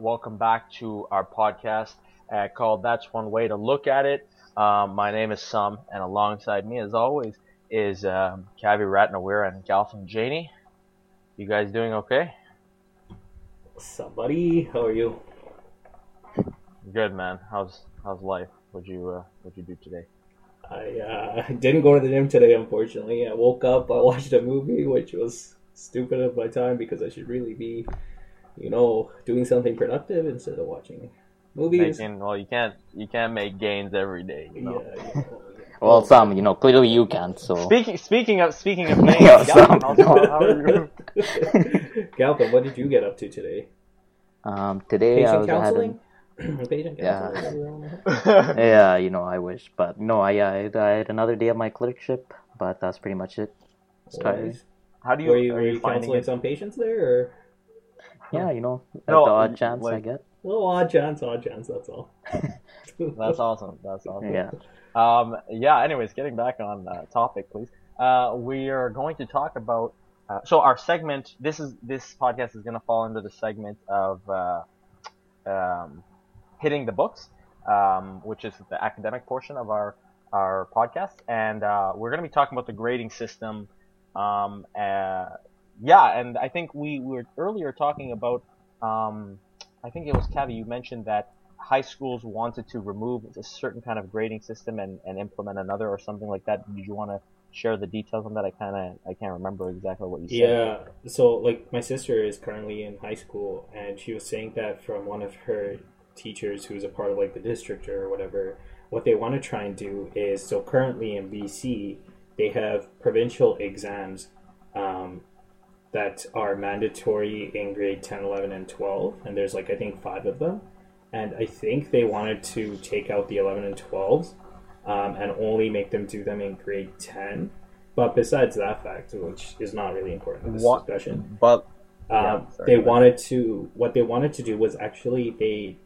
Welcome back to our podcast uh, called That's One Way to Look at It. Um, my name is Sum, and alongside me, as always, is um, Kavi Ratnawir and Galvin Janey. You guys doing okay? Somebody, how are you? Good, man. How's how's life? What'd you uh, what'd you do today? I uh, didn't go to the gym today, unfortunately. I woke up, I watched a movie, which was stupid of my time because I should really be, you know, doing something productive instead of watching movies. Making, well, you can't you can't make gains every day. You know? Yeah, you know, Well, some, you know, clearly you can't. So Speaking speaking of speaking of gains, Yeah, Galvin, some- how's- how are you? Galvin, what did you get up to today? um, today I was counseling? Patient Yeah. counseling? having, yeah, you know, I wish, but no, I, I I had another day of my clerkship, but that's pretty much it. It's. Nice. How do you Were you, are were you you finding counseling it? some patients there, or Yeah, you know, at No, the odd chance I like- get. well, odd chance, odd chance. That's all. That's awesome. That's awesome. Yeah. Um, yeah. Anyways, getting back on uh, topic, please. Uh, we are going to talk about. Uh, so our segment. This is this podcast is going to fall into the segment of uh, um, hitting the books, um, which is the academic portion of our our podcast, and uh, we're going to be talking about the grading system. Um, uh, yeah, and I think we were earlier talking about. Um, I think it was Kavi. You mentioned that high schools wanted to remove a certain kind of grading system and, and implement another or something like that. Did you want to share the details on that? I kind of I can't remember exactly what you said. Yeah, so like my sister is currently in high school, and she was saying that from one of her teachers who's a part of like the district or whatever, what they want to try and do is so currently in BC they have provincial exams um, that are mandatory in grade 10, 11, and 12, and there's like I think five of them, and I think they wanted to take out the 11 and 12s um, and only make them do them in grade 10. But besides that fact, which is not really important in this What- discussion, But um, Yeah, they wanted to. What they wanted to do was actually they,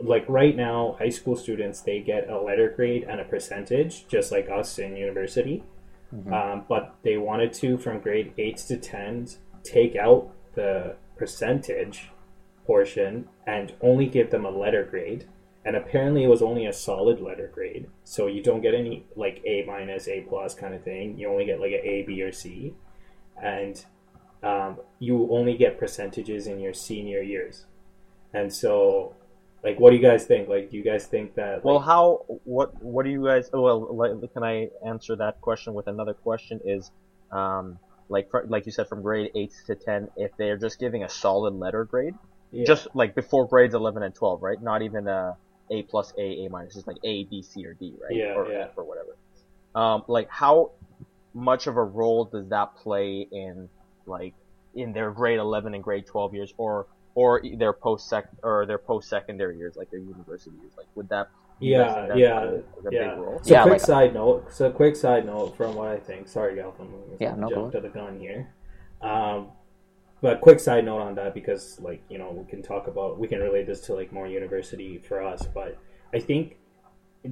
like right now, high school students they get a letter grade and a percentage, just like us in university. Um, but they wanted to from grade eight to ten take out the percentage portion and only give them a letter grade. And apparently, it was only a solid letter grade, so you don't get any like A minus, A plus kind of thing. You only get like an A, B, or C, and um, you only get percentages in your senior years. And so, like, what do you guys think? Like, do you guys think that? well, how what what do you guys? Well, like, can I answer that question with another question? Is um like like you said from grade eight to ten, if they're just giving a solid letter grade, yeah. just like before grades eleven and twelve, right? Not even a A plus A, A minus, just like A, B, C, or D, right? Yeah, or yeah. F or whatever. Um, like how much of a role does that play in like in their grade eleven and grade twelve years, or or their post sec or their post secondary years, like their university years? Like would that? Yeah, think that yeah, a yeah. So Yeah, quick like- side note. So quick side note from what I think. Sorry, Galvin. Yeah, no, go jump to the gun here. Um, but quick side note on that because like you know we can talk about we can relate this to like more university for us. But I think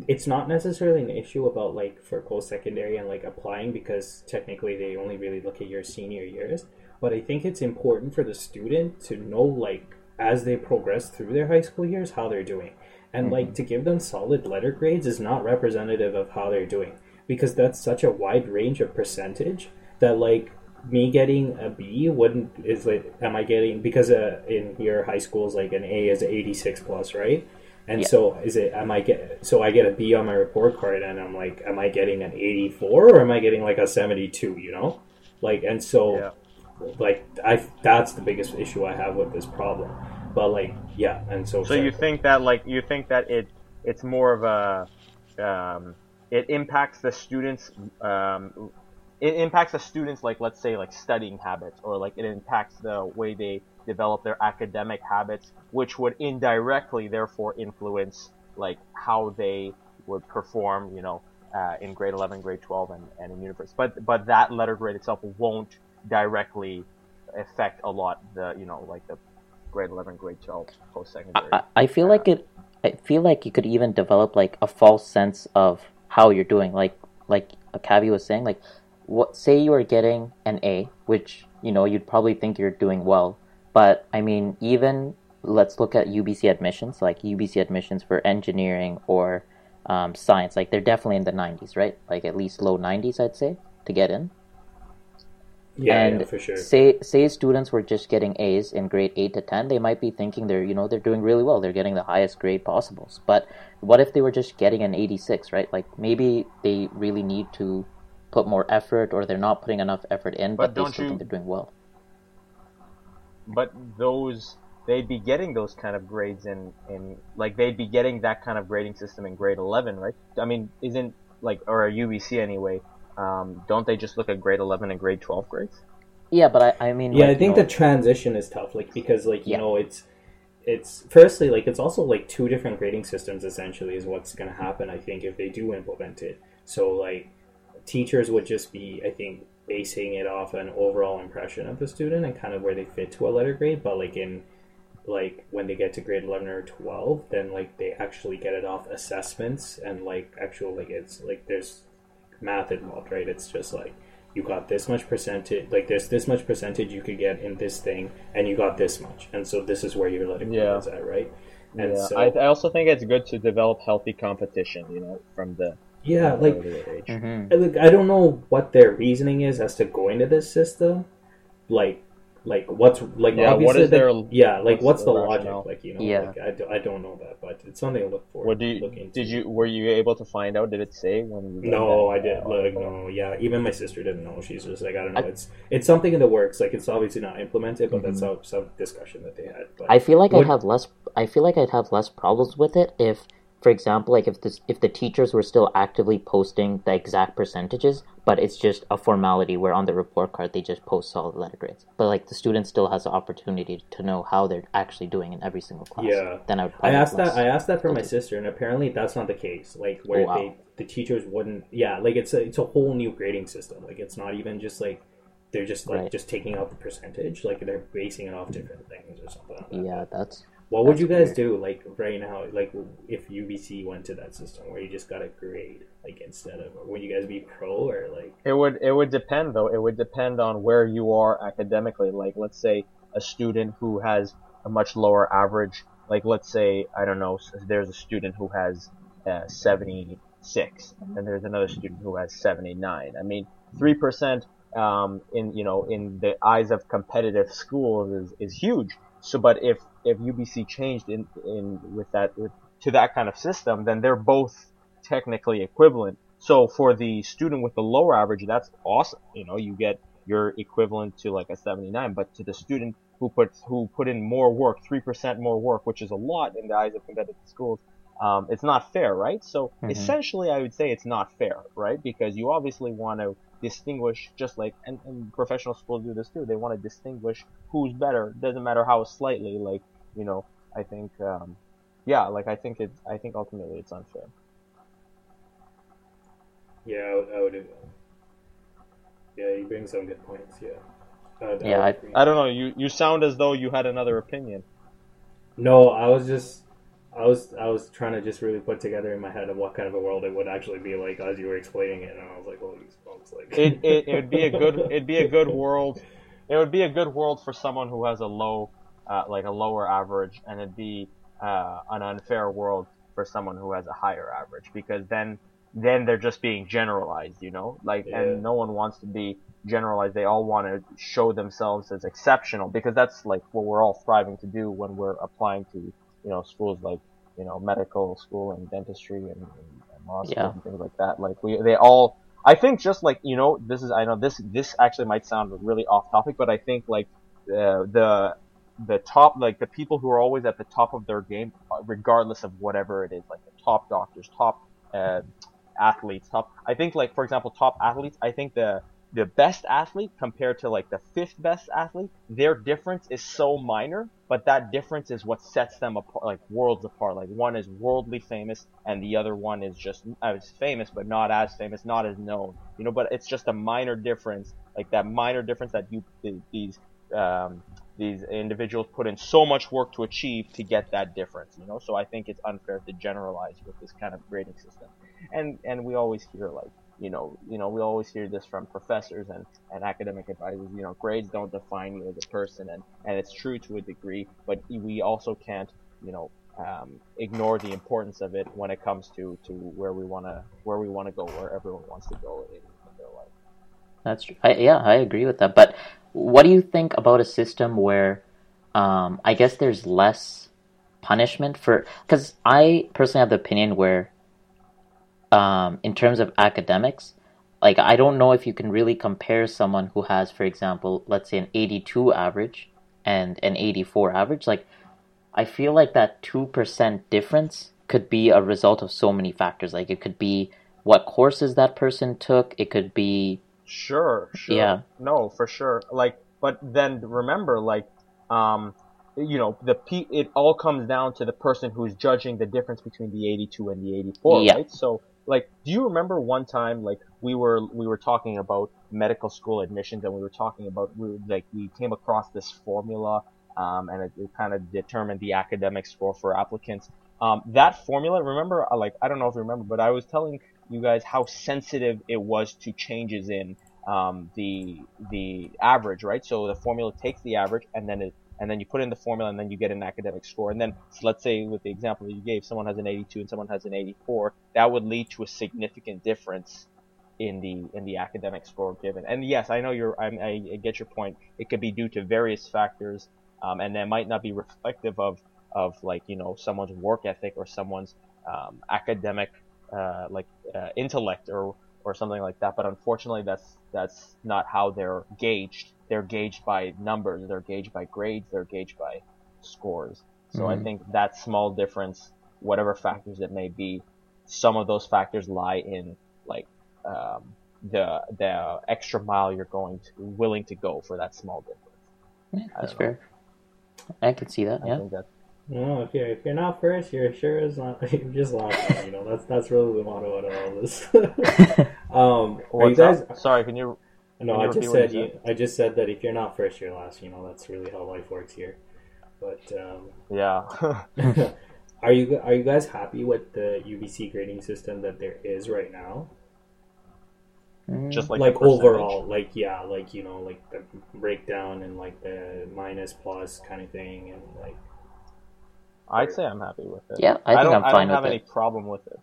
it's not necessarily an issue about like for post secondary and like applying because technically they only really look at your senior years. But I think it's important for the student to know like as they progress through their high school years how they're doing. And like to give them solid letter grades is not representative of how they're doing. Because that's such a wide range of percentage that like me getting a B wouldn't is like am I getting because uh, in your high schools like an A is 86 plus right? And Yeah. so is it am I get so I get a B on my report card and I'm like am I getting an 84 or am I getting like a 72 you know? Like and so Yeah. like I that's the biggest issue I have with this problem but like yeah and so So you think that like you think that it it's more of a um, it impacts the students um, it impacts the students like let's say like studying habits or like it impacts the way they develop their academic habits which would indirectly therefore influence like how they would perform you know uh, in grade 11 grade 12 and, and in university. But but that letter grade itself won't directly affect a lot the you know like the grade 11 grade 12 post secondary I, I feel like it. I feel like you could even develop like a false sense of how you're doing. Like like Kavi was saying, like what say you are getting an A, which you know you'd probably think you're doing well, but I mean even let's look at UBC admissions, like UBC admissions for engineering or um, science. Like they're definitely in the 90s, right? Like at least low 90s, I'd say, to get in. Yeah, and yeah, for sure. say say students were just getting A's in grade eight to ten, they might be thinking they're you know they're doing really well. They're getting the highest grade possible. But what if they were just getting an eighty six, right? Like maybe they really need to put more effort, or they're not putting enough effort in, but, But they still you- think they're doing well. but those they'd be getting those kind of grades in in like they'd be getting that kind of grading system in grade 11 right i mean isn't like or a ubc anyway um, don't they just look at grade 11 and grade 12 grades Yeah, but I, I mean, yeah, like, I you think know, the transition is tough, like because like you Yeah. know it's it's firstly like it's also like two different grading systems essentially is what's going to happen. I think if they do implement it, so like teachers would just be I think basing it off an overall impression of the student and kind of where they fit to a letter grade, but like in like when they get to grade 11 or 12 then like they actually get it off assessments and like actual like it's like there's math involved right it's just like you got this much percentage like there's this much percentage you could get in this thing and you got this much and so this is where you're letting Yeah. is at right and yeah so I, I also think it's good to develop healthy competition you know from the yeah like earlier age. mhm. Look, I don't know what their reasoning is as to going to this system. Like, like what's like Yeah, what obviously is their- yeah like what's what's, the the, logic rationale? like you know Yeah. like I, do, I don't know that but it's something to look for what do you look into. did you were you able to find out did it say when you no that, I did uh, like no yeah even my sister didn't know she's just like I don't know I- it's it's something in the works like it's obviously not implemented but that's Mm-hmm. some, some discussion that they had but I feel like What- I'd have less. I feel like I'd have less problems with it if, for example, like if this if the teachers were still actively posting the exact percentages, but it's just a formality where on the report card they just post solid letter grades. But like the student still has the opportunity to know how they're actually doing in every single class. Yeah. Then I would. I asked that. I asked that for my sister, and apparently that's not the case. Like oh, where Oh, wow. they the teachers wouldn't. Yeah, like it's a it's a whole new grading system. Like it's not even just like they're just like Right. just taking out the percentage. Like they're basing it off different things or something. Like that. Yeah, that's What would that's you guys weird. do like right now? Like if UBC went to that system where you just got a grade, like instead of would you guys be pro or like? It would it would depend though. It would depend on where you are academically. Like let's say a student who has a much lower average. Like let's say I don't know. There's a student who has uh, 76, and there's another student who has 79. I mean, three percent um, in you know in the eyes of competitive schools is, is huge. So, but if if UBC changed in in with that with, to that kind of system, then they're both technically equivalent. So for the student with the lower average, that's awesome. You know, you get your equivalent to like a 79, but to the student who put who put in more work, three percent more work, which is a lot in the eyes of competitive schools, um, it's not fair, right? So Mhm. essentially, I would say it's not fair, right? Because you obviously want to distinguish, just like and, and professional schools do this too. They want to distinguish who's better. Doesn't matter how slightly. Like you know, I think, um, yeah, like I think it. I think ultimately it's unfair. Yeah, I would. I would yeah, you bring some good points. Yeah. Uh, Yeah, would I- I don't know. You you sound as though you had another opinion. No, I was just, I was, I was trying to just really put together in my head of what kind of a world it would actually be like as you were explaining it, and I was like, holy smokes, like It it it would be a good it'd be a good world. It would be a good world for someone who has a low, uh, like a lower average, and it'd be uh, an unfair world for someone who has a higher average because then then they're just being generalized, you know, like Yeah. and no one wants to be generalized. They all want to show themselves as exceptional because that's like what we're all striving to do when we're applying to you know schools like you know medical school and dentistry and, and, and law school Yeah. and things like that. Like we they all I think just like you know, this is I know this this actually might sound really off topic, but I think like the the the top like the people who are always at the top of their game, regardless of whatever it is, like the top doctors, top uh, athletes, top. I think like for example, top athletes. I think the the best athlete compared to like the fifth best athlete, their difference is so minor, but that difference is what sets them apart, like worlds apart. Like one is worldly famous, and the other one is just as famous, but not as famous, not as known. You know, but it's just a minor difference, like that minor difference that you these um, these individuals put in so much work to achieve to get that difference. You know, so I think it's unfair to generalize with this kind of grading system. And and we always hear like you know, you know, we always hear this from professors and, and academic advisors. You know, grades don't define you as a person, and and it's true to a degree, but we also can't, you know, um, ignore the importance of it when it comes to, to where we wanna where we wanna go, where everyone wants to go in, in their life. That's true. I, yeah, I agree with that. But what do you think about a system where, um, I guess there's less punishment for? Because I personally have the opinion where, um, in terms of academics, like I don't know if you can really compare someone who has, for example, let's say an 82 average and an 84 average. Like, I feel like that two percent difference could be a result of so many factors. Like, it could be what courses that person took. It could be Sure, sure. Yeah. No, for sure. Like, but then remember, like, um, you know, the P, it all comes down to the person who's judging the difference between the 82 and the 84, Yeah. right? So, like, do you remember one time, like, we were, we were talking about medical school admissions and we were talking about, we, like, we came across this formula, um, and it, it kind of determined the academic score for applicants. Um, that formula, remember, uh, like, I don't know if you remember, but I was telling you guys how sensitive it was to changes in um, the the average, right? So the formula takes the average and then it and then you put in the formula and then you get an academic score. And then so let's say with the example that you gave, someone has an 82 and someone has an 84, that would lead to a significant difference in the in the academic score given. And yes, I know you're I, I get your point. It could be due to various factors, um, and that might not be reflective of of like you know someone's work ethic or someone's um, academic uh, like uh, intellect or or something like that. But unfortunately, that's that's not how they're gauged. They're gauged by numbers. They're gauged by grades. They're gauged by scores. So I Mhm. think that small difference, whatever factors it may be, some of those factors lie in like um, the the extra mile you're going to willing to go for that small difference. Yeah, I that's fair. I can see that. I Yeah. think that No, if you're if you're not first, you're sure as not. You're just lost. You know that's that's really the motto out of all this. um, are you What's guys? up? Sorry, can you? No, Can I you just said you you, I just said that if you're not first, you're last. You know that's really how life works here. But um, Yeah. are you are you guys happy with the UBC grading system that there is right now? Mm, Just like, Like, overall, like yeah, like you know, like the breakdown and like the minus plus kind of thing, and like I'd say I'm happy with it. Yeah, I think I don't, I'm I don't have any it. problem with it.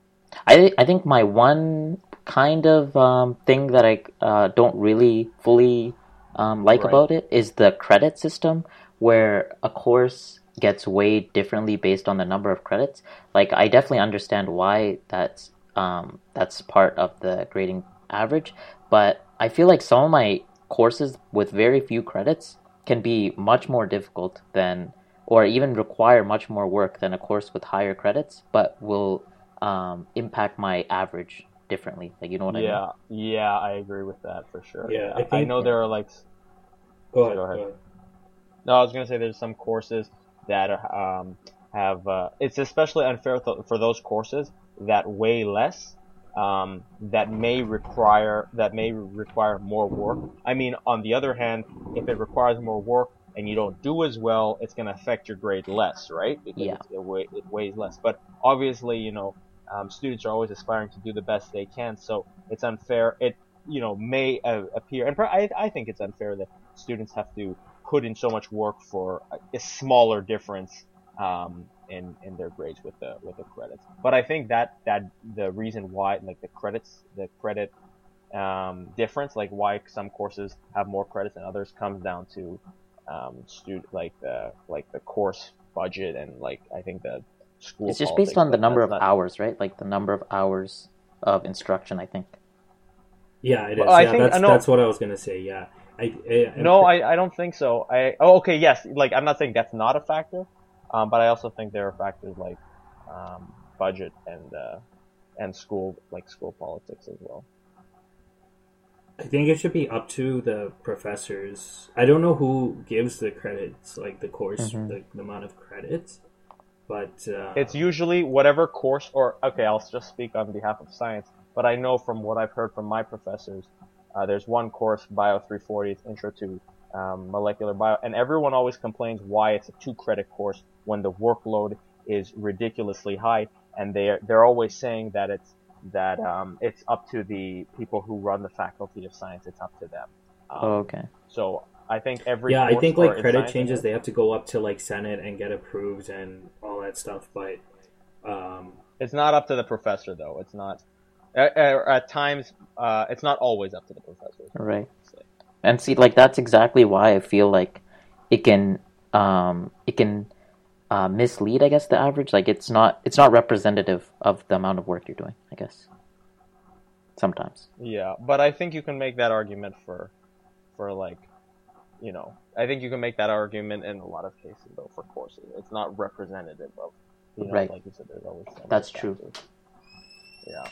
I I think my one kind of um, thing that I uh, don't really fully um, like Right. about it is the credit system, where a course gets weighed differently based on the number of credits. Like I definitely understand why that's um, that's part of the grading average, but I feel like some of my courses with very few credits can be much more difficult than or even require much more work than a course with higher credits, but will um, impact my average differently. Like you know what I mean? yeah, yeah, I agree with that for sure. Yeah, I I, think- know there are like. go ahead. Go ahead. Go ahead. No, I was gonna say there's some courses that are, um, have. Uh, it's especially unfair th- for those courses that weigh less. Um, that may require that may require more work. I mean, on the other hand, if it requires more work and you don't do as well, it's going to affect your grade less, right? Because Yeah. it, weigh, it weighs less. But obviously, you know, um, students are always aspiring to do the best they can, so it's unfair. It you know may uh, appear, and I I think it's unfair that students have to put in so much work for a, a smaller difference um, in in their grades with the with the credits. But I think that that the reason why like the credits the credit um, difference, like why some courses have more credits than others, comes down to um, student like the like the course budget and like I think the school. It's just based on the number of not- hours, right? Like the number of hours of instruction. I think. Yeah, it is. Well, I yeah, think- that's I know- that's what I was gonna say. Yeah, I, I No, I, I don't think so. I oh okay yes like I'm not saying that's not a factor, um, but I also think there are factors like um, budget and uh, and school like school politics as well. I think it should be up to the professors. I don't know who gives the credits, like the course, Mhm. like the amount of credits, but uh, It's usually whatever course or okay I'll just speak on behalf of science, but I know from what I've heard from my professors, uh, there's one course Bio 340, it's Intro to um, Molecular Bio, and everyone always complains why it's a two credit course when the workload is ridiculously high, and they're they're always saying that it's that um, it's up to the people who run the faculty of science. It's up to them. Um, Oh, okay. So I think every yeah, I think like credit changes, they have to go up to like Senate and get approved and all that stuff. But um, It's not up to the professor though. It's not. At, at at times, uh, it's not always up to the professor. Right. And see, like that's exactly why I feel like it can um it can uh, mislead, I guess, the average. Like it's not it's not representative of the amount of work you're doing. I guess sometimes. Yeah, but I think you can make that argument for, for like, you know, I think you can make that argument in a lot of cases though for courses. It's not representative of, you know, Right. like you said, there's always That's true. Yeah.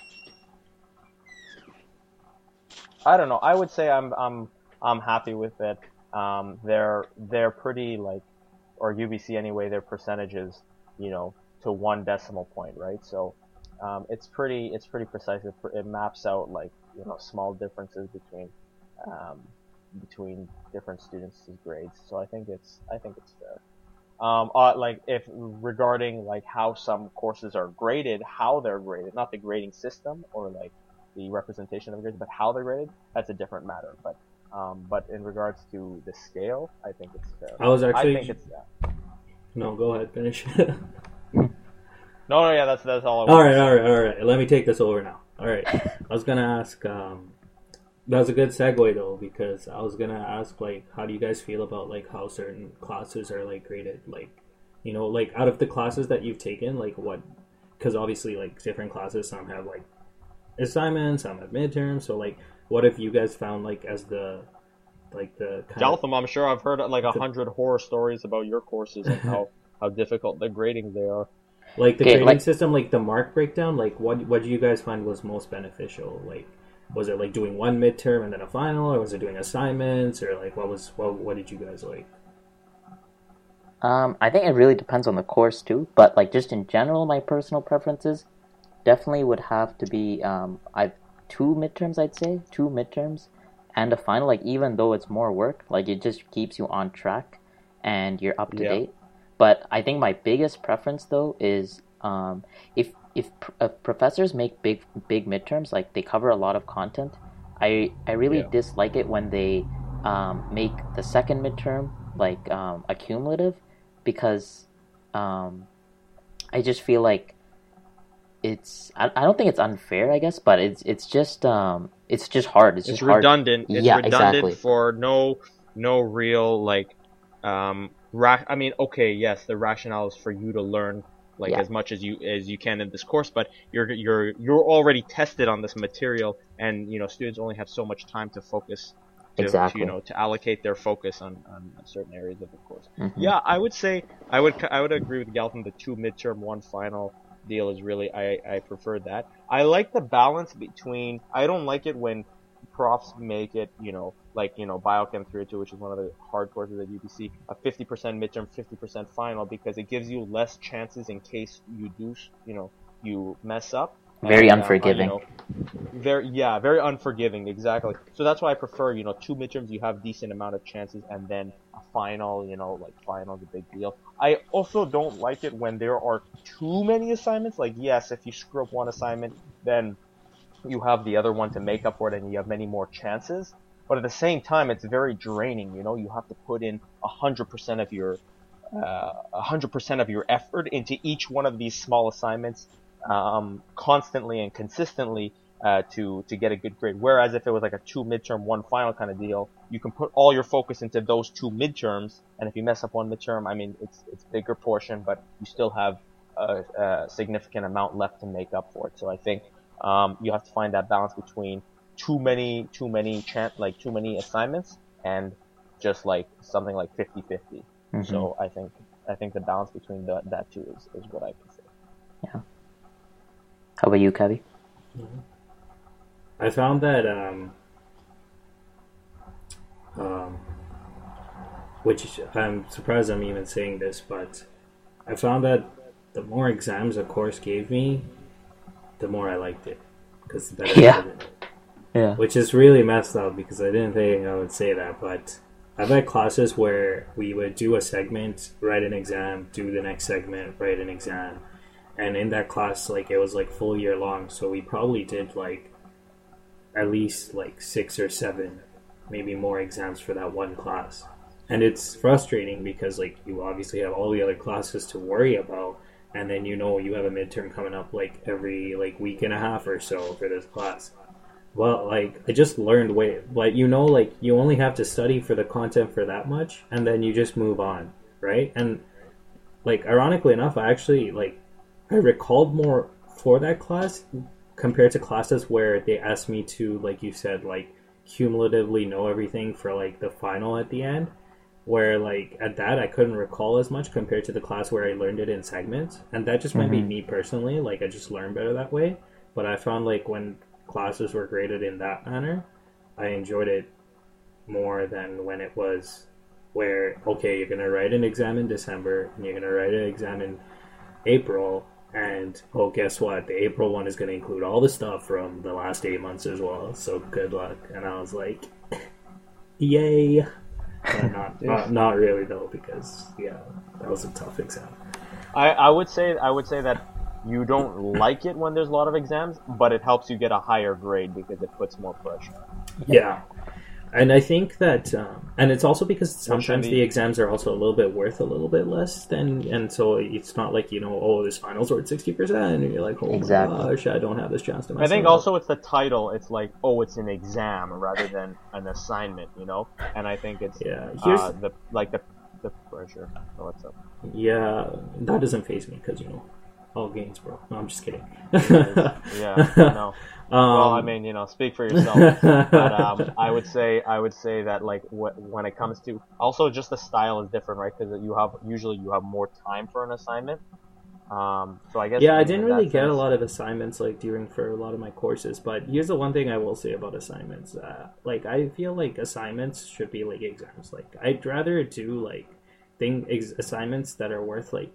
I don't know. I would say I'm I'm I'm happy with it. Um, they're they're pretty like, or UBC anyway. Their percentages, you know, to one decimal point, right? So, um, it's pretty it's pretty precise. It, it maps out like you know small differences between um, between different students' grades. So I think it's I think it's fair. Um, uh, like if regarding like how some courses are graded, how they're graded, not the grading system or like the representation of grades, but how they're graded, that's a different matter. But um, but in regards to the scale, I think it's fair. I was actually. I actually think it's yeah. no. Go ahead, finish. No, no, yeah, that's that's all. I all wanted right, to all say. right, all right. Let me take this over now. All right, I was gonna ask. Um, that was a good segue though, because I was gonna ask like, how do you guys feel about like how certain classes are like graded? Like, you know, like out of the classes that you've taken, like what? Because obviously, like different classes, some have like assignments, some have midterms. So like, what have you guys found like as the like the kind of Jotham, I'm sure I've heard like a hundred horror stories about your courses and how how difficult the grading they are. like the Okay, grading like- system, like the mark breakdown? Like, what what do you guys find was most beneficial? Like, was it like doing one midterm and then a final, or was it doing assignments, or like what was what what did you guys like? Um, I think it really depends on the course too, but like just in general, my personal preferences definitely would have to be um, I two midterms. I'd say two midterms and a final. Like even though it's more work, like it just keeps you on track and you're up to Yeah. date. But I think my biggest preference though is um, if if pr- uh, professors make big big midterms, like they cover a lot of content. I I really Yeah. dislike it when they um, make the second midterm like um, accumulative because um, I just feel like it's I, I don't think it's unfair I guess but it's it's just um it's just hard it's, It's just hard redundant. It's Yeah, redundant exactly. for no no real like um ra- I mean, okay, yes, the rationale is for you to learn like Yeah. as much as you as you can in this course, but you're you're you're already tested on this material, and you know students only have so much time to focus. To, Exactly. to, you know to allocate their focus on, on certain areas of the course. Mhm. Yeah, I would say I would I would agree with Galton. The two midterm, one final deal is really I I prefer that. I like the balance between. I don't like it when profs make it, you know, like you know Biochem 302, which is one of the hard courses at UBC, a 50% midterm, 50% final, because it gives you less chances in case you do, you know, you mess up. Very And, unforgiving. you know, very yeah, very unforgiving. Exactly. So that's why I prefer, you know, two midterms. You have decent amount of chances, and then a final. You know, like final's a big deal. I also don't like it when there are too many assignments. Like yes, if you screw up one assignment, then you have the other one to make up for it, and you have many more chances. But at the same time, it's very draining. You know, you have to put in a hundred percent of your uh, a hundred percent of your effort into each one of these small assignments um, constantly and consistently uh, to to get a good grade. Whereas if it was like a two midterm, one final kind of deal, you can put all your focus into those two midterms, and if you mess up one midterm, I mean it's it's bigger portion, but you still have a, a significant amount left to make up for it. So I think um, you have to find that balance between too many too many chan- like too many assignments and just like something like 50-50. Mhm. So I think I think the balance between the, that two is, is what I prefer. How about you Kevin? I found that um, um, which I'm surprised I'm even saying this, but I found that the more exams a course gave me, the more I liked it because the better I Yeah. did it. Yeah. Which is really messed up because I didn't think I would say that, but I've had classes where we would do a segment, write an exam, do the next segment, write an exam, and in that class, like it was like full year long, so we probably did like at least like six or seven, maybe more exams for that one class. And it's frustrating because like you obviously have all the other classes to worry about, and then you know you have a midterm coming up like every like week and a half or so for this class. Well, like I just learned way, like you know, like you only have to study for the content for that much, and then you just move on, right? And like ironically enough, I actually like I recalled more for that class compared to classes where they asked me to, like you said, like cumulatively know everything for like the final at the end. Where like at that I couldn't recall as much compared to the class where I learned it in segments, and that just might be Mhm. me personally. Like I just learned better that way. But I found like when classes were graded in that manner, I enjoyed it more than when it was where okay you're gonna write an exam in December and you're gonna write an exam in April and oh guess what? The April one is gonna include all the stuff from the last eight months as well so good luck. And I was like yay. But not, not not really though because yeah that was a tough exam. I, I would say I would say that you don't like it when there's a lot of exams, but it helps you get a higher grade because it puts more pressure. Yeah, and I think that, um, and it's also because sometimes the- the exams are also a little bit worth a little bit less than, and so it's not like you know, oh, this finals worth sixty percent, and you're like, oh Exactly. my gosh, I don't have this chance to. I think up. also it's the title. It's like, oh, it's an exam rather than an assignment, you know. And I think it's yeah, here's uh, the like the the pressure. Oh, what's up? yeah, that doesn't phase me because you know, all gains, bro. No, I'm just kidding. Yeah, no. Um, Well, I mean, you know, speak for yourself. but um, I would say I would say that like wh- when it comes to also just the style is different, right? Because you have usually you have more time for an assignment. Um, so I guess yeah, I didn't really get a lot of assignments like during for a lot of my courses. But here's the one thing I will say about assignments. Uh, like I feel like assignments should be like exams. Like I'd rather do like thing ex- assignments that are worth like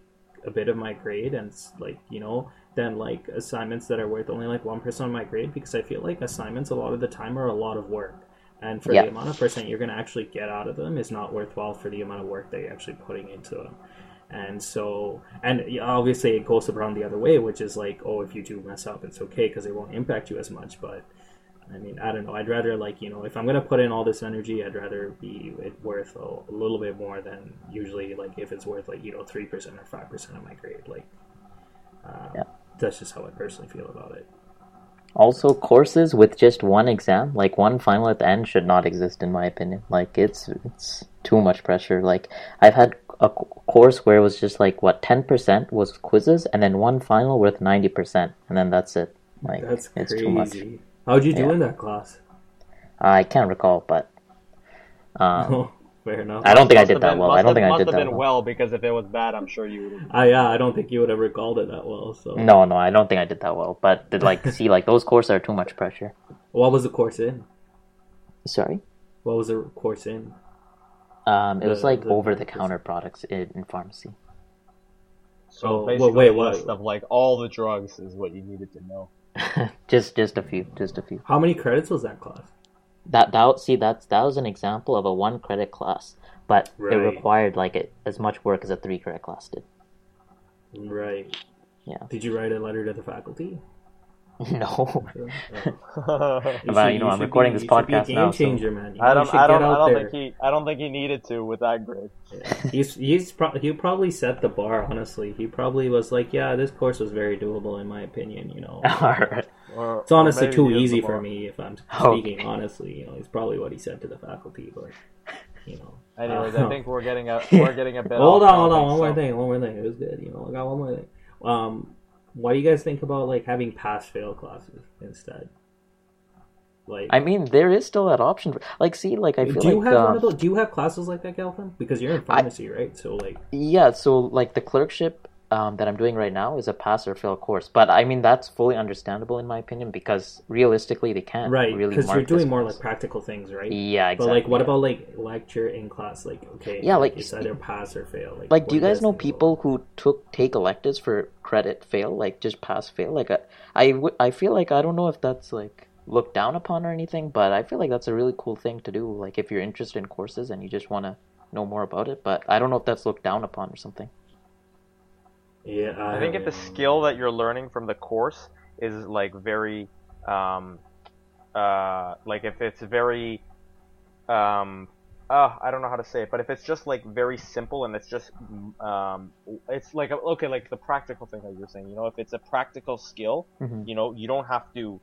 a bit of my grade and like you know than like assignments that are worth only like one percent of my grade because I feel like assignments a lot of the time are a lot of work. And for Yeah. the amount of percent you're going to actually get out of them is not worthwhile for the amount of work that you're actually putting into them. And so, and obviously it goes around the other way, which is like, oh, if you do mess up, it's okay because it won't impact you as much. But I mean, I don't know. I'd rather like, you know, if I'm gonna put in all this energy, I'd rather be it worth a, a little bit more than usually like if it's worth like you know three percent or five percent of my grade. Like, uh, Yeah. that's just how I personally feel about it. Also, courses with just one exam, like one final at the end, should not exist in my opinion. Like it's it's too much pressure. Like I've had a course where it was just like what ten percent was quizzes, and then one final worth ninety percent, and then that's it. Like That's it's crazy. too much. How'd you do Yeah. in that class? I can't recall, but um, Oh, fair enough. I don't think I did that been- well. I don't have- think I must did have that been well. well because if it was bad, I'm sure you would. I yeah, I don't think you would have recalled it that well. So No, no, I don't think I did that well. But did like see like those courses are too much pressure. What was the course in? Sorry. What was the course in? Um, it was like the- over the counter products in, in pharmacy. So Oh, basically, wait, a what? list of like all the drugs is what you needed to know. just just a few, just a few. How many credits was that class? That that see that's that was an example of a one credit class, but it required like it, as much work as a three credit class did. Right. Yeah. Did you write a letter to the faculty? no. I About, you know, I'm recording be- this you should be a podcast now, so- changer, man. You, you don't. I don't. I don't there. think he. I don't think he needed to with that grade. he's he's pro- he probably set the bar. Honestly, he probably was like, "Yeah, this course was very doable in my opinion." You know, All right. Or, it's honestly too easy for me if I'm Okay. speaking honestly. You know, it's probably what he said to the faculty, but you know. Anyways, Uh, I think we're getting a we're getting a bit. hold on, hold on, topic, one more thing, one more thing. It was good. You know, I got one more thing. Um, what do you guys think about like having pass fail classes instead? Like, I mean, there is still that option. Like, see, like I do feel you like have um, those? Do you have classes like that, Galvin? Because you're in pharmacy, right? So like, Yeah, so like the clerkship um, that I'm doing right now is a pass or fail course, but I mean that's fully understandable in my opinion because realistically they can't right? really Because you're doing more class. like practical things, right? yeah, exactly. But like, what yeah. about like lecture in class? Like, okay, Yeah, like- it's either pass or fail. Like, like do you guys know people who took take electives for credit fail like just pass fail like I I, w- I feel like I don't know if that's like looked down upon or anything but I feel like that's a really cool thing to do like if you're interested in courses and you just want to know more about it but I don't know if that's looked down upon or something Yeah, I, I think if the skill that you're learning from the course is like very, um, uh, like if it's very, um, uh, I don't know how to say it, but if it's just like very simple and it's just, um, it's like okay, like the practical thing that you're saying, you know, if it's a practical skill, Mhm. you know, you don't have to,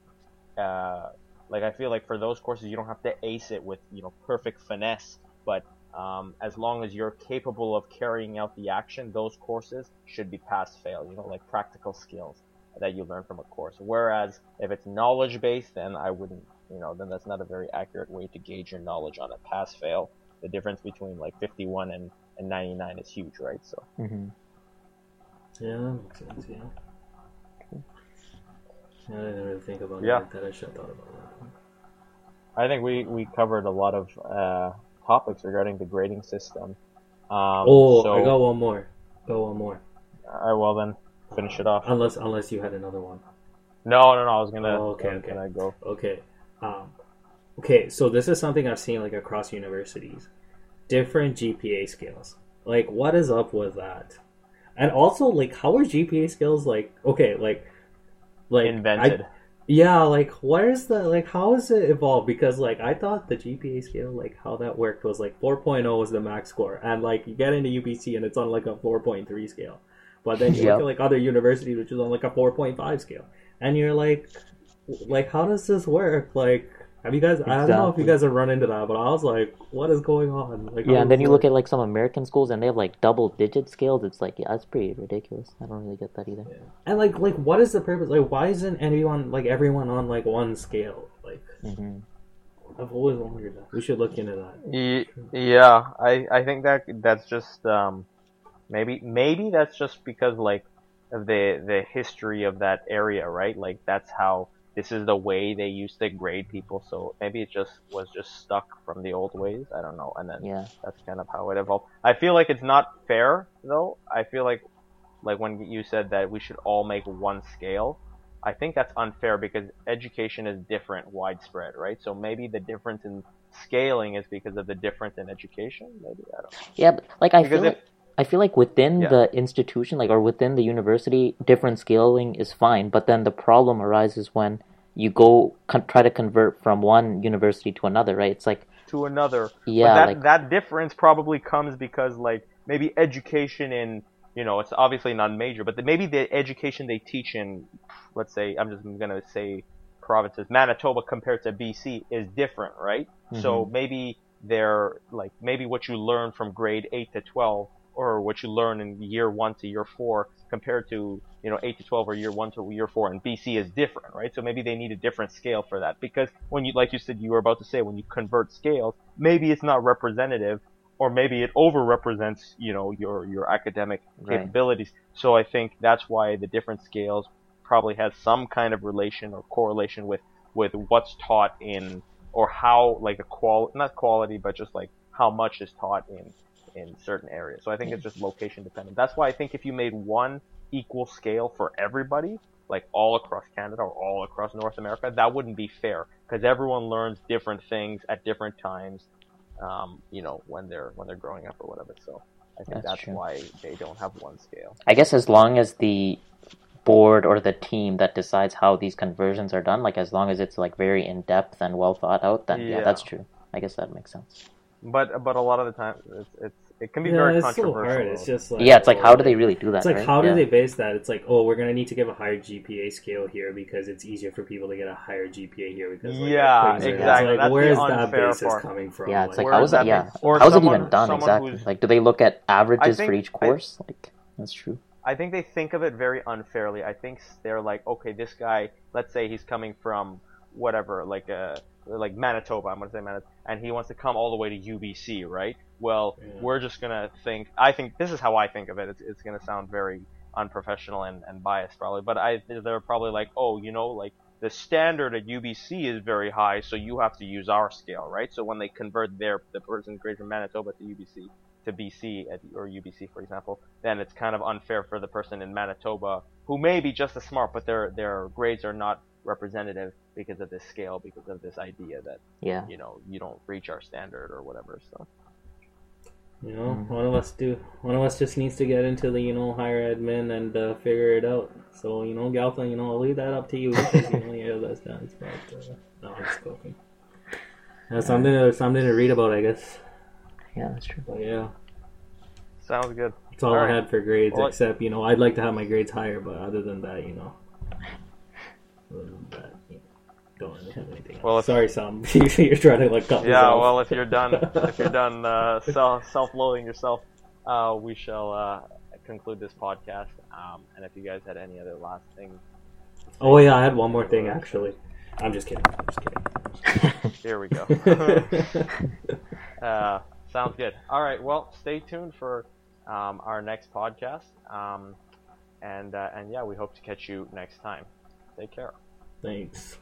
uh, like I feel like for those courses you don't have to ace it with you know perfect finesse, but um, as long as you're capable of carrying out the action, those courses should be pass fail. You know, like practical skills that you learn from a course. Whereas if it's knowledge based, then I wouldn't, you know, then that's not a very accurate way to gauge your knowledge on a pass fail. The difference between like 51 and, and 99 is huge, right? So hmm Yeah, that makes sense. Yeah. Yeah, I didn't really think about Yeah. that. I should have thought about that. I think we, we covered a lot of uh, topics regarding the grading system. Um, oh, so, I got one more. Got one more. Alright, well then, finish it off. Unless unless you had another one. No, no, no. I was gonna. Oh, okay, I okay. gonna go. Okay. Um, okay, so this is something I've seen like across universities. Different GPA scales. Like what is up with that? And also like how are GPA scales like okay, like like I- Invented. Yeah, like where's the like how is it evolved? Because like I thought the GPA scale, like how that worked was like 4.0 was the max score, and like you get into UBC and it's on like a 4.3 scale, but then you Yep. look at like other universities which is on like a 4.5 scale, and you're like, like how does this work? Like have you guys? I don't know if you guys have run into that, but I was like, what is going on? Like Yeah, and then does you it look at like some American schools and they have like double digit scales. It's like, yeah, that's pretty ridiculous. I don't really get that either. and like like what is the purpose? Like why isn't anyone like everyone on like one scale? Like hmm I've always wondered that. We should look into that. Ye- Yeah, I, I think that that's just um, maybe maybe that's just because like of the the history of that area, right? Like that's how this is the way they used to grade people. So maybe it just was just stuck from the old ways. I don't know, and then Yeah. that's kind of how it evolved. I feel like it's not fair though. I feel like like when you said that we should all make one scale. I think that's unfair because education is different, widespread, right? So maybe the difference in scaling is because of the difference in education. Maybe I don't. know. Yeah, but like I Because feel if- like I feel like within Yeah. the institution, like or within the university, different scaling is fine. But then the problem arises when you go con- try to convert from one university to another, right? It's like To another, yeah, but that like that difference probably comes because like maybe education in you know it's obviously not major, but the, maybe the education they teach in let's say I'm just gonna say provinces Manitoba compared to BC is different, right? So mm-hmm. maybe they're like maybe what you learn from grade eight to twelve or what you learn in year one to year four compared to you know eight to twelve or year one to year four and BC is different, right? So maybe they need a different scale for that because when you like you said you were about to say when you convert scales, maybe it's not representative or maybe it overrepresents you know your your academic Right. capabilities. So I think that's why the different scales probably has some kind of relation or correlation with with what's taught in or how like a qual not quality but just like how much is taught in in certain areas. So I think it's just location dependent. That's why I think if you made one equal scale for everybody, like all across Canada or all across North America, that wouldn't be fair because everyone learns different things at different times. Um, you know, when they're when they're growing up or whatever. So I think That's that's, why they don't have one scale. I guess as long as the board or the team that decides how these conversions are done, like as long as it's like very in depth and well thought out, then yeah, Yeah. that's true. I guess that makes sense. But but a lot of the time it's it's it can be Yeah, very it's so controversial. hard. It's just like yeah, it's like how do they really do that? It's like right? how do Yeah. they base that? It's like oh, we're gonna need to give a higher GPA scale here because it's easier for people to get a higher GPA here because like, Yeah, things exactly. It's like, That's where that basis part. coming from? Yeah, it's like Where how is is that? that Yeah, being- or how is it even done exactly? who's- Like, do they look at averages for each course? like, that's true. I think they think of it very unfairly. I think they're like, okay, this guy, let's say he's coming from whatever, like uh, like Manitoba. I'm gonna say Manitoba, and he wants to come all the way to UBC, right? Well, Yeah. we're just gonna think. I think this is how I think of it. It's, it's gonna sound very unprofessional and, and biased probably, but I they're probably like, oh, you know, like the standard at UBC is very high, so you have to use our scale, right? So when they convert their the person grade from Manitoba to UBC to BC at, or UBC, for example, then it's kind of unfair for the person in Manitoba who may be just as smart, but their their grades are not representative because of this scale, because of this idea that Yeah. you know you don't reach our standard or whatever. So You know, Mhm. one of us do. One of us just needs to get into the you know higher admin and uh, figure it out. So you know, Galta, you know, I'll leave that up to you because you know you're the stats. But uh, no, I'm just joking. That's something to, something to read about, I guess. Yeah, that's true. But yeah, Sounds good. that's all All I right. had for grades. Well, except you know, I'd like to have my grades higher, but other than that, you know, other than that, you know, don't have anything. Well, if- sorry, Sam. you're trying to like cut me Yeah, well, if you're done, if you're done uh, self self-loathing yourself, uh, we shall uh, conclude this podcast. Um, and if you guys had any other last things, Oh yeah, I had one more thing actually. I'm just kidding. I'm just kidding. here we go. uh, sounds good. All right. Well, stay tuned for um, our next podcast. Um, and uh, and yeah, we hope to catch you next time. Take care. Thanks.